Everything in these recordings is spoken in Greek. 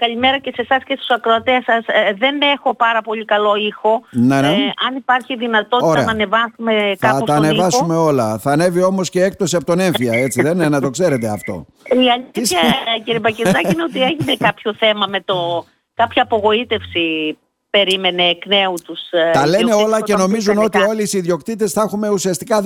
Καλημέρα και σε εσάς και στους ακροατές σας. Ε, δεν έχω πάρα πολύ καλό ήχο. Ναι, ναι. Ε, αν υπάρχει δυνατότητα Ωραία. να ανεβάσουμε Θα κάπως τα τον ανεβάσουμε ήχο. όλα. Θα ανέβει όμως και έκπτωση από τον έμφυα, έτσι δεν είναι, να το ξέρετε αυτό. Η αλήθεια, κύριε Μπακετάκη, είναι ότι έγινε κάποιο θέμα με το... κάποια απογοήτευση περίμενε εκ νέου τους ε, Τα λένε ιδιοκτήτες όλα και όταν νομίζουν πήγανε ότι κάτι. όλοι οι ιδιοκτήτες θα έχουμε ουσιαστικά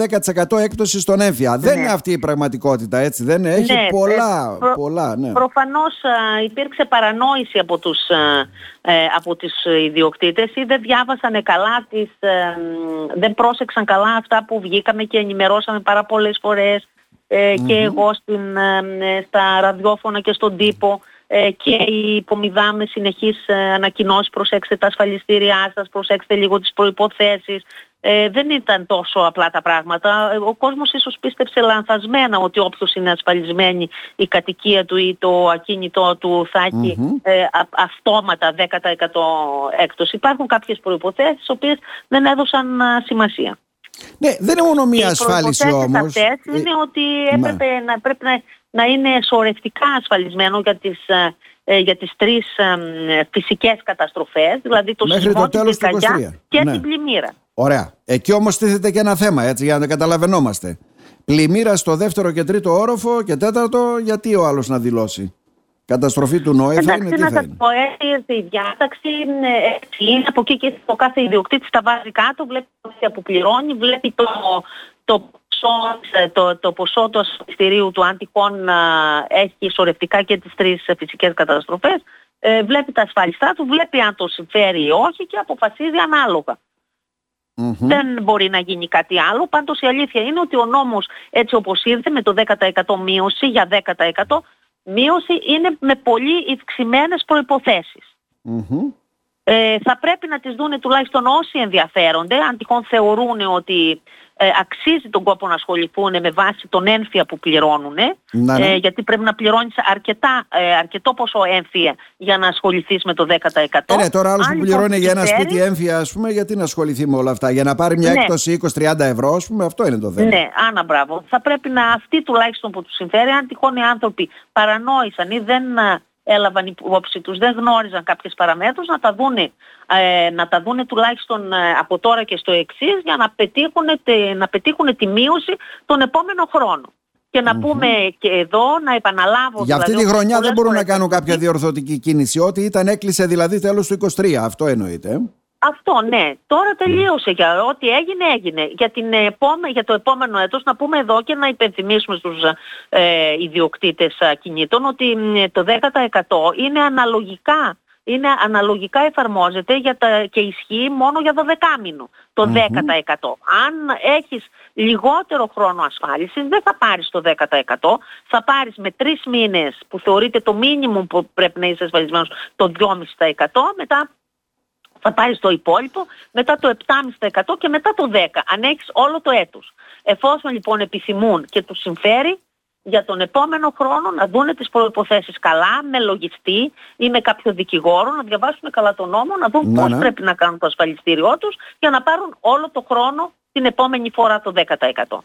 10% έκπτωση στον έμφυα. Δεν Ναι. είναι αυτή η πραγματικότητα, έτσι δεν είναι; Έχει Ναι, πολλά, ε, προ- πολλά, ναι. Προφανώς α, υπήρξε παρανόηση από τους, α, ε, από τους ιδιοκτήτες ή δεν διάβασανε καλά τις, ε, μ, δεν πρόσεξαν καλά αυτά που βγήκαμε και ενημερώσαμε πάρα πολλές φορές ε, και εγώ στην, ε, ε, στα ραδιόφωνα και στον τύπο ε, και υπομιδάμες συνεχείς ε, ανακοινώσεις προσέξτε τα ασφαλιστήριά σας, προσέξτε λίγο τις προϋποθέσεις ε, δεν ήταν τόσο απλά τα πράγματα. Ε, Ο κόσμος ίσως πίστεψε λανθασμένα ότι όποιος είναι ασφαλισμένη η κατοικία του ή το ακίνητό του θα εχει ε, α- αυτόματα 10% έκπτωση. Υπάρχουν κάποιες προϋποθέσεις τις οποίες δεν έδωσαν α, σημασία. Ναι, δεν είναι μόνο μία οι ασφάλιση προϋποθέσεις όμως. αυτές Ε, είναι ότι έπρεπε να, πρέπει να, να είναι σωρευτικά ασφαλισμένο για τις, ε, ε, για τις τρεις ε, μ, φυσικές καταστροφές, δηλαδή το Μέχρι σεισμό, το την τέλος του πυρκαγιά 23. και Ναι. την πλημμύρα. Ωραία. Εκεί όμως τίθεται και ένα θέμα, έτσι, για να καταλαβαίνόμαστε. Πλημμύρα στο δεύτερο και τρίτο όροφο και τέταρτο, γιατί ο άλλος να δηλώσει; Καταστροφή του ΝΟΕ θα είναι, Εντάξει, τι να θα σας είναι; πω, έτσι ήρθε η διάταξη, ε, έτσι είναι, από εκεί και το κάθε ιδιοκτήτης τα βάζει κάτω, βλέπει το έμφυα που πληρώνει, βλέπει το, το, ποσό, ε, το, το ποσό του ασφαλιστηρίου του αν τυχόν α, έχει σωρευτικά και τις τρεις ε, φυσικές καταστροφές, ε, βλέπει τα ασφαλιστά του, βλέπει αν το συμφέρει ή όχι και αποφασίζει ανάλογα. Μμμ. Δεν μπορεί να γίνει κάτι άλλο. Πάντως η αλήθεια είναι ότι ο νόμος έτσι όπως ήρθε με το 10% μείωση για 10% μείωση είναι με πολύ ευξημένες προϋποθέσεις. Μμμ. Ε, θα πρέπει να τις δούνε τουλάχιστον όσοι ενδιαφέρονται, αν τυχόν θεωρούν ότι ε, αξίζει τον κόπο να ασχοληθούν με βάση τον έμφυα που πληρώνουν, Ναι, ναι. ε, γιατί πρέπει να πληρώνεις αρκετά, ε, αρκετό ποσό έμφυα για να ασχοληθείς με το 10%. Ε, ναι, τώρα άλλος Αν που λοιπόν πληρώνει για ένα συμφέρει, σπίτι έμφυα, ας πούμε, γιατί να ασχοληθεί με όλα αυτά; Για να πάρει μια Ναι. έκπτωση 20-30 ευρώ, ας πούμε, αυτό είναι το θέμα. Ναι, άνα μπράβο. Θα πρέπει να αυτοί τουλάχιστον που τους συμφέρει, αν τυχόν οι άνθρωποι παρανόησαν ή δεν α, έλαβαν υπόψη τους, δεν γνώριζαν κάποιες παραμέτρους, να τα δούνε, ε, να τα δούνε τουλάχιστον ε, από τώρα και στο εξής για να πετύχουν, τε- να πετύχουν τη μείωση τον επόμενο χρόνο. Και να πούμε και εδώ, να επαναλάβω... Για αυτή δηλαδή, τη όπως χρονιά δεν πολλές μπορούν να φορές κάνουν έχω κάποια πει, διορθωτική κίνηση. Ό,τι ήταν έκλεισε δηλαδή τέλος του 23. Αυτό εννοείται. Ε. Αυτό ναι. Τώρα τελείωσε για ό,τι έγινε έγινε. Για, την επόμε, για το επόμενο έτος να πούμε εδώ και να υπενθυμίσουμε στους ε, ιδιοκτήτες ε, κινήτων ότι μ, το 10% είναι αναλογικά είναι αναλογικά εφαρμόζεται για τα, και ισχύει μόνο για 12 μήνο το 10%. Αν έχεις λιγότερο χρόνο ασφάλισης δεν θα πάρεις το 10%, θα πάρεις με τρεις μήνες που θεωρείται το μίνιμουμ που πρέπει να είσαι ασφαλισμένος το 2,5% μετά θα πάρεις το υπόλοιπο, μετά το 7,5% και μετά το 10% αν έχεις όλο το έτος. Εφόσον λοιπόν επιθυμούν και τους συμφέρει για τον επόμενο χρόνο να δούνε τις προϋποθέσεις καλά, με λογιστή ή με κάποιο δικηγόρο, να διαβάσουν καλά τον νόμο, να δουν Ναι, πώς ναι. πρέπει να κάνουν το ασφαλιστήριό τους για να πάρουν όλο το χρόνο την επόμενη φορά το 10%.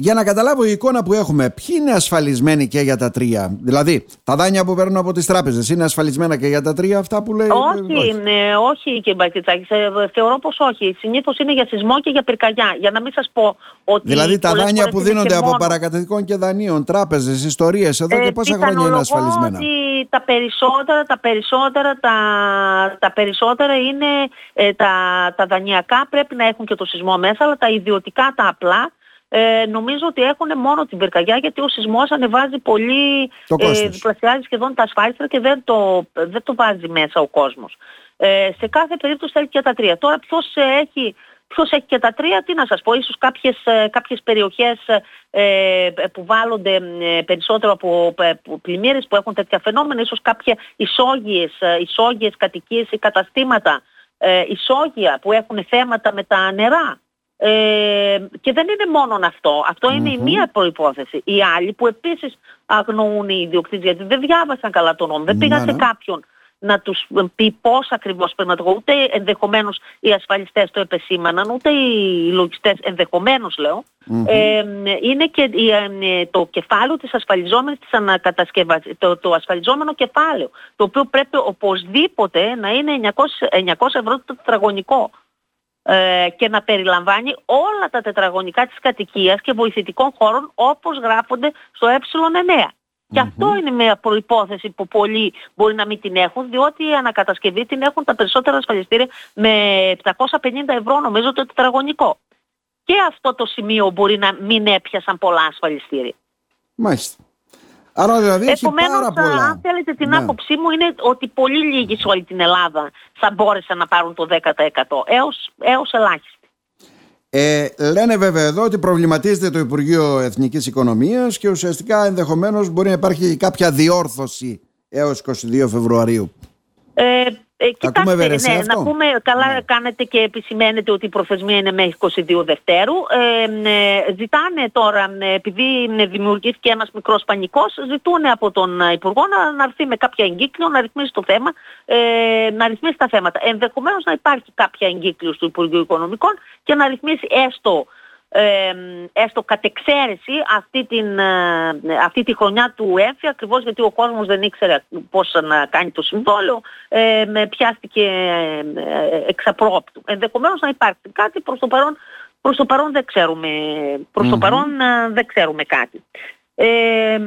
Για να καταλάβω η εικόνα που έχουμε, ποιοι είναι ασφαλισμένοι και για τα τρία; Δηλαδή, τα δάνεια που παίρνουν από τις τράπεζες είναι ασφαλισμένα και για τα τρία, αυτά που λέει; Όχι, ναι, όχι κύριε Μπακιτσάκη, σε- θεωρώ πως όχι. Συνήθως είναι για σεισμό και για πυρκαγιά. Για να μην σας πω ότι... Δηλαδή, τα πολλές δάνεια φορές που είναι δίνονται και από μόνο- παρακαταθηκών και δανείων, τράπεζες, ιστορίες, εδώ και Ε, πόσα χρόνια είναι πιθανολογώ ασφαλισμένα; ότι τα περισσότερα, τα περισσότερα, τα, τα περισσότερα είναι ε, τα, τα δανειακά πρέπει να έχουν και το σεισμό μέσα, αλλά τα ιδιωτικά, τα απλά, ε, νομίζω ότι έχουν μόνο την πυρκαγιά γιατί ο σεισμός ανεβάζει πολύ, Το κόστος. διπλασιάζει σχεδόν τα ασφάλιστρα και δεν το, δεν το βάζει μέσα ο κόσμος. Ε, σε κάθε περίπτωση θέλει και τα τρία. Τώρα ποιος ε, έχει Ποιος έχει και τα τρία, τι να σας πω, ίσως κάποιες, ε, κάποιες περιοχές ε, που βάλλονται ε, περισσότερο από ε, που- πλημμύρες που έχουν τέτοια φαινόμενα, ίσως κάποια ισόγειες, ε, ισόγειες κατοικίες ή καταστήματα, ε, ισόγεια που έχουν θέματα με τα νερά. Ε, και δεν είναι μόνο αυτό. Αυτό είναι η μία προϋπόθεση. Οι άλλοι που επίσης αγνοούν οι ιδιοκτήτες γιατί δεν διάβασαν καλά τον νόμο, δεν Ναι, πήγαν ναι. σε κάποιον να τους πει πώς ακριβώς πρέπει να το ούτε ενδεχομένως οι ασφαλιστές το επεσήμαναν, ούτε οι λογιστές ενδεχομένως ε, είναι και ε, το κεφάλαιο της ασφαλιζόμενης της ανακατασκευασ... το, το ασφαλιζόμενο κεφάλαιο, το οποίο πρέπει οπωσδήποτε να είναι 900, 900 ευρώ το τετραγωνικό ε, και να περιλαμβάνει όλα τα τετραγωνικά της κατοικίας και βοηθητικών χώρων όπως γράφονται στο ε9. Και αυτό είναι μια προϋπόθεση που πολλοί μπορεί να μην την έχουν, διότι η ανακατασκευή την έχουν τα περισσότερα ασφαλιστήρια με 750 ευρώ νομίζω το τετραγωνικό. Και αυτό το σημείο μπορεί να μην έπιασαν πολλά ασφαλιστήρια. Μάλιστα. Άρα δηλαδή Επομένως, έχει πάρα πολλά. αν θέλετε την ναι. άποψή μου είναι ότι πολύ λίγοι σε όλη την Ελλάδα θα μπόρεσαν να πάρουν το 10% έως, έως ελάχιστα. Ε, λένε βέβαια εδώ ότι προβληματίζεται το Υπουργείο Εθνικής Οικονομίας και ουσιαστικά ενδεχομένως μπορεί να υπάρχει κάποια διόρθωση έως 22 Φεβρουαρίου. Ε, ε, κοιτάξτε, ναι, να πούμε, καλά ναι. κάνετε και επισημαίνετε ότι η προθεσμία είναι μέχρι 22 Δευτέρου. Ε, ε, ζητάνε τώρα, ε, επειδή δημιουργήθηκε ένας μικρός πανικός, ζητούν από τον Υπουργό να, να έρθει με κάποια εγκύκλιο, να ρυθμίσει το θέμα, ε, να ρυθμίσει τα θέματα. Ενδεχομένως να υπάρχει κάποια εγκύκλιος του Υπουργείου Οικονομικών και να ρυθμίσει έστω ε, έστω κατ' εξαίρεση αυτή, την, ε, αυτή τη χρονιά του έμφυ ακριβώς γιατί ο κόσμος δεν ήξερε πώς να κάνει το συμβόλαιο ε, με πιάστηκε ε, εξαπρόπτου. Ενδεχομένως να υπάρχει κάτι προς το παρόν, προς το παρόν δεν ξέρουμε, προς το παρόν δεν ξέρουμε κάτι. Ε,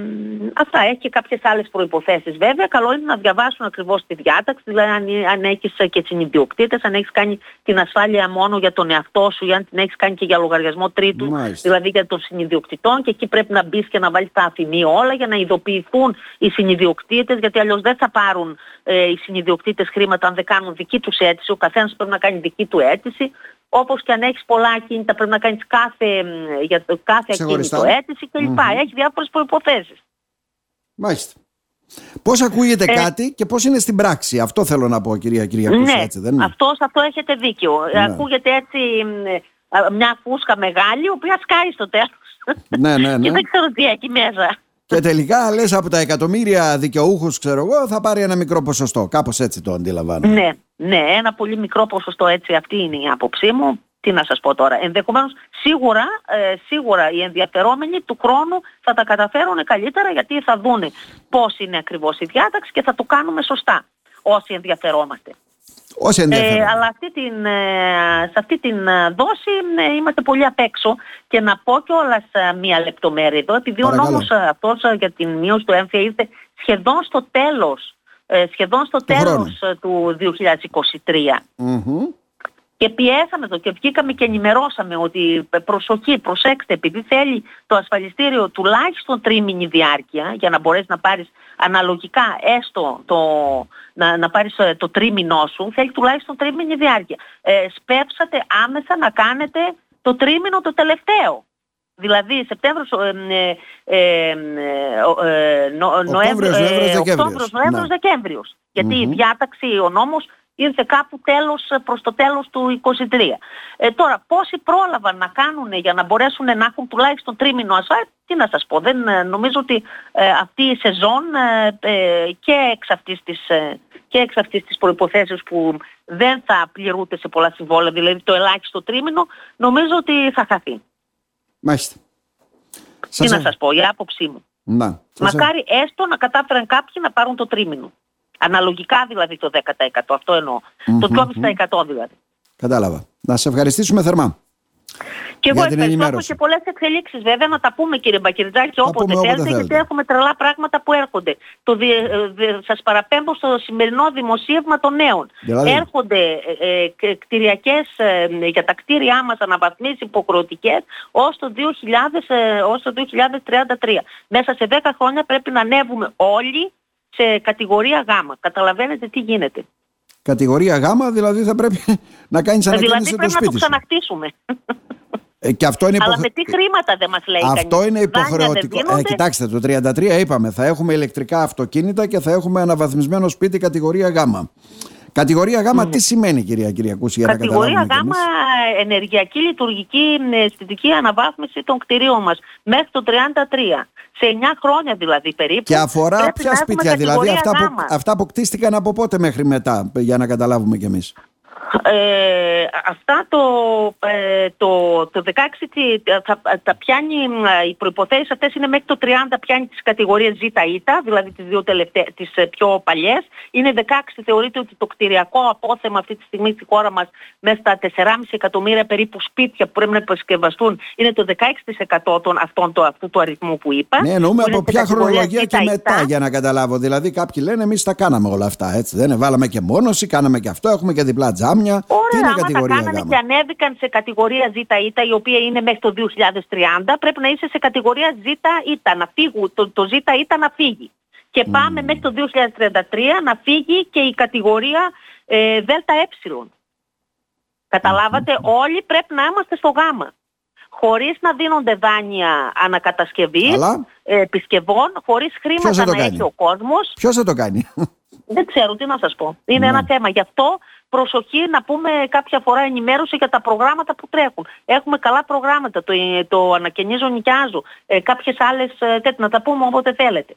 αυτά. Έχει και κάποιες άλλες προϋποθέσεις βέβαια. Καλό είναι να διαβάσουν ακριβώς τη διάταξη, δηλαδή αν, αν έχεις και συνειδιοκτήτες, αν έχεις κάνει την ασφάλεια μόνο για τον εαυτό σου ή αν την έχεις κάνει και για λογαριασμό τρίτου, δηλαδή για των συνειδιοκτητών και εκεί πρέπει να μπεις και να βάλεις τα αφημί όλα για να ειδοποιηθούν οι συνειδιοκτήτες γιατί αλλιώς δεν θα πάρουν ε, οι συνειδιοκτήτες χρήματα αν δεν κάνουν δική τους αίτηση, ο καθένας πρέπει να κάνει δική του αίτηση όπως και αν έχεις πολλά ακίνητα πρέπει να κάνεις κάθε, για το κάθε ακίνητο αίτηση κλπ. Mm-hmm. Έχεις διάφορες προϋποθέσεις. Μάλιστα. Πώς ακούγεται ε, κάτι και πώς είναι στην πράξη; Αυτό θέλω να πω κυρία Κυριακούς. Ναι, έτσι, δεν είναι; Αυτό, αυτό έχετε δίκιο. Ναι. Ακούγεται έτσι μια φούσκα μεγάλη, η οποία σκάει στο τέλος. Ναι, ναι, ναι. και δεν ξέρω τι έχει μέσα. Και τελικά λες από τα εκατομμύρια δικαιούχους ξέρω εγώ θα πάρει ένα μικρό ποσοστό. Κάπως έτσι το αντιλαμβάνω. Ναι, ναι, ένα πολύ μικρό ποσοστό έτσι αυτή είναι η άποψή μου. Τι να σας πω τώρα. Ενδεχομένως σίγουρα, ε, σίγουρα οι ενδιαφερόμενοι του χρόνου θα τα καταφέρουν καλύτερα γιατί θα δούνε πώς είναι ακριβώς η διάταξη και θα το κάνουμε σωστά όσοι ενδιαφερόμαστε. Όσοι ε, αλλά αυτή την, ε, σε αυτή την ε, δόση ε, είμαστε πολύ απ' έξω. Και να πω κιόλας μία λεπτομέρεια εδώ επειδή ο νόμος αυτός για την μείωση του έμφυα ήρθε σχεδόν στο τέλος σχεδόν στο τέλος του 2023. Και πιέσαμε το και βγήκαμε και ενημερώσαμε ότι προσοχή, προσέξτε, επειδή θέλει το ασφαλιστήριο τουλάχιστον τρίμηνη διάρκεια για να μπορέσεις να πάρεις αναλογικά έστω το, να, να πάρεις ε, το τρίμηνό σου, θέλει τουλάχιστον τρίμηνη διάρκεια. Ε, σπέψατε άμεσα να κάνετε το τρίμηνο το τελευταίο. Δηλαδή Σεπτέμβριος, ε, ε, ε, Νοέμβριος, Νοέμβριος, Δεκέμβριος. Γιατί η διάταξη, ο νόμος ήρθε κάπου τέλος, προς το τέλος του 23. Ε, τώρα, πόσοι πρόλαβαν να κάνουν για να μπορέσουν να έχουν τουλάχιστον τρίμηνο ασφάλεια, τι να σας πω, δεν, ε, νομίζω ότι ε, αυτή η σεζόν ε, και εξ αυτής της, και εξ αυτής της προϋποθέσεως που δεν θα πληρούνται σε πολλά συμβόλαια, δηλαδή το ελάχιστο τρίμηνο, νομίζω ότι θα χαθεί. Μάλιστα. Τι να σας πω, η άποψή μου. Να, Μακάρι έστω να κατάφεραν κάποιοι να πάρουν το τρίμηνο. Αναλογικά δηλαδή το 10%. Αυτό εννοώ. Mm-hmm. Το 2,5% δηλαδή. Κατάλαβα. Να σε ευχαριστήσουμε θερμά. Και εγώ ευχαριστώ. Έχω και πολλές εξελίξεις βέβαια να τα πούμε κύριε Μπακυρτζάκη όποτε θέλετε, γιατί έχουμε τρελά πράγματα που έρχονται. Το ε, σας παραπέμπω στο σημερινό δημοσίευμα των νέων. Δηλαδή. Έρχονται ε, ε, κτηριακές ε, για τα κτίρια μας αναβαθμίσεις υποχρεωτικές ως το, 2000, ε, ως το 2033. Μέσα σε 10 χρόνια πρέπει να ανέβουμε όλοι σε κατηγορία Γ. Καταλαβαίνετε τι γίνεται. Κατηγορία Γ, δηλαδή θα πρέπει να κάνεις ανακαίνιση δηλαδή πρέπει να το ξαναχτίσουμε. Ε, και αυτό είναι Αλλά με τι χρήματα δεν μας λέει Αυτό κανείς; είναι υποχρεωτικό. Ε, κοιτάξτε, το 33 είπαμε, θα έχουμε ηλεκτρικά αυτοκίνητα και θα έχουμε αναβαθμισμένο σπίτι κατηγορία Γ. Κατηγορία Γ, τι σημαίνει κυρία Κυριακούση για Κατηγορία να Γ, καταλάβουμε ενεργειακή, λειτουργική, αισθητική αναβάθμιση των κτηρίων μας μέχρι το 33. Σε 9 χρόνια δηλαδή περίπου. Και αφορά ποια σπίτια, δηλαδή αυτά που, αυτά που κτίστηκαν από πότε μέχρι μετά, για να καταλάβουμε κι εμείς; Ε, αυτά το, ε, το, το 16 θα, τα πιάνει, οι προϋποθέσεις αυτές είναι μέχρι το 30 πιάνει τις κατηγορίες Ζ ΙΤΑ, δηλαδή τις δύο τελευταίες, τις ε, πιο παλιές. Είναι 16 θεωρείται ότι το κτηριακό απόθεμα αυτή τη στιγμή στη χώρα μας μέσα στα 4,5 εκατομμύρια περίπου σπίτια που πρέπει να επισκευαστούν είναι το 16% των, αυτών, το, αυτού του αριθμού που είπα. Ναι, εννοούμε από ποια χρονολογία και μετά για να καταλάβω. Δηλαδή κάποιοι λένε εμείς τα κάναμε όλα αυτά έτσι. Δεν βάλαμε και μόνωση, κάναμε και αυτό, έχουμε και διπλά τζάμια Ωραία, Τι είναι άμα κατηγορία τα κάνανε και ανέβηκαν σε κατηγορία Ζ ΙΤΑ, η οποία είναι μέχρι το 2030, πρέπει να είσαι σε κατηγορία Ζ ΙΤΑ, να φύγουν, το, το Ζ ΙΤΑ να φύγει. Και πάμε μέχρι το 2033 να φύγει και η κατηγορία ε, ΔΕΛΤΑ Ε. Καταλάβατε, όλοι πρέπει να είμαστε στο γάμα. Χωρίς να δίνονται δάνεια ανακατασκευής, ε, επισκευών, χωρίς χρήματα να έχει ο κόσμος. Ποιος θα το κάνει; Δεν ξέρω τι να σας πω. Είναι ένα θέμα. Γι' αυτό προσοχή να πούμε κάποια φορά ενημέρωση για τα προγράμματα που τρέχουν. Έχουμε καλά προγράμματα, το, το ανακαινίζω νοικιάζω, ε, κάποιες άλλες ε, τέτοιες, να τα πούμε όποτε θέλετε.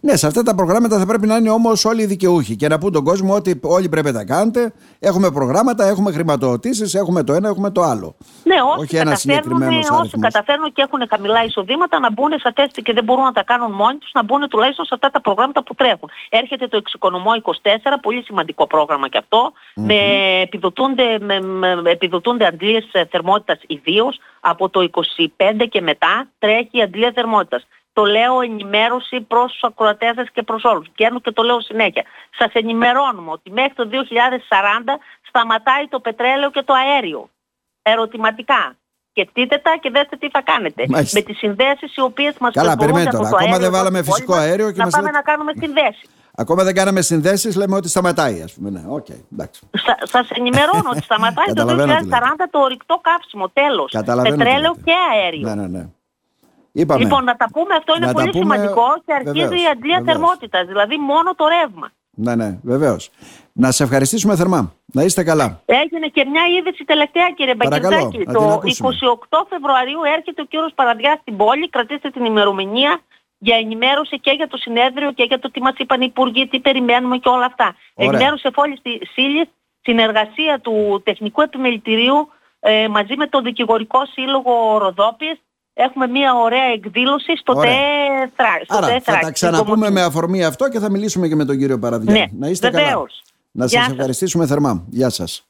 Ναι, σε αυτά τα προγράμματα θα πρέπει να είναι όμως όλοι οι δικαιούχοι και να πούν τον κόσμο ότι όλοι πρέπει να τα κάνετε. Έχουμε προγράμματα, έχουμε χρηματοδοτήσεις, έχουμε το ένα, έχουμε το άλλο. Ναι, όσοι, καταφέρνουν, όσοι καταφέρνουν και έχουν χαμηλά εισοδήματα να μπουν σε αυτές και δεν μπορούν να τα κάνουν μόνοι τους, να μπουν τουλάχιστον σε αυτά τα προγράμματα που τρέχουν. Έρχεται το εξοικονομώ 24, πολύ σημαντικό πρόγραμμα και αυτό, με επιδοτούνται, με, με, επιδοτούνται αντλίες θερμότητας ιδίως από το 25 και μετά τρέχει η αντλία θερμότητας το λέω ενημέρωση προς τους ακροατές σας και προς όλους. Πιένω και το λέω συνέχεια. Σας ενημερώνουμε ότι μέχρι το 2040 σταματάει το πετρέλαιο και το αέριο. Ερωτηματικά. Σκεφτείτε τα και δέστε τι θα κάνετε. Με τις συνδέσεις οι οποίες μας Καλά, περιμένετε τώρα. Ακόμα δεν βάλαμε φυσικό αέριο και να πάμε να κάνουμε συνδέσεις. Ακόμα δεν κάναμε συνδέσεις, λέμε ότι σταματάει, ας πούμε. Ναι, okay, εντάξει. Σα, σας ενημερώνω ότι σταματάει το 2040 το ορυκτό καύσιμο, τέλος. Πετρέλαιο και αέριο. Ναι, ναι, ναι. Είπαμε. Λοιπόν, να τα πούμε, αυτό είναι πολύ σημαντικό και αρχίζει βεβαίως, η αντλία θερμότητας, δηλαδή μόνο το ρεύμα. Ναι, ναι, βεβαίως. Να σε ευχαριστήσουμε θερμά. Να είστε καλά. Έγινε και μια είδηση τελευταία, κύριε Μπακερτάκη. Το 28 Φεβρουαρίου έρχεται ο κύριος Παραδιά στην πόλη. Κρατήστε την ημερομηνία για ενημέρωση και για το συνέδριο και για το τι μας είπαν οι υπουργοί, τι περιμένουμε και όλα αυτά. Ωραία. Ενημέρωση εφόλη στη ΣΥΛΙ, συνεργασία του Τεχνικού Επιμελητηρίου ε, μαζί με το Δικηγορικό Σύλλογο Ροδόπιες έχουμε μια ωραία εκδήλωση στο ΤΕΤΡΑ. Άρα θα τα ξαναπούμε με αφορμή αυτό και θα μιλήσουμε και με τον κύριο Παραδιά. Ναι, να είστε βεβαίως. καλά. Να σας ευχαριστήσουμε θερμά. Γεια σας.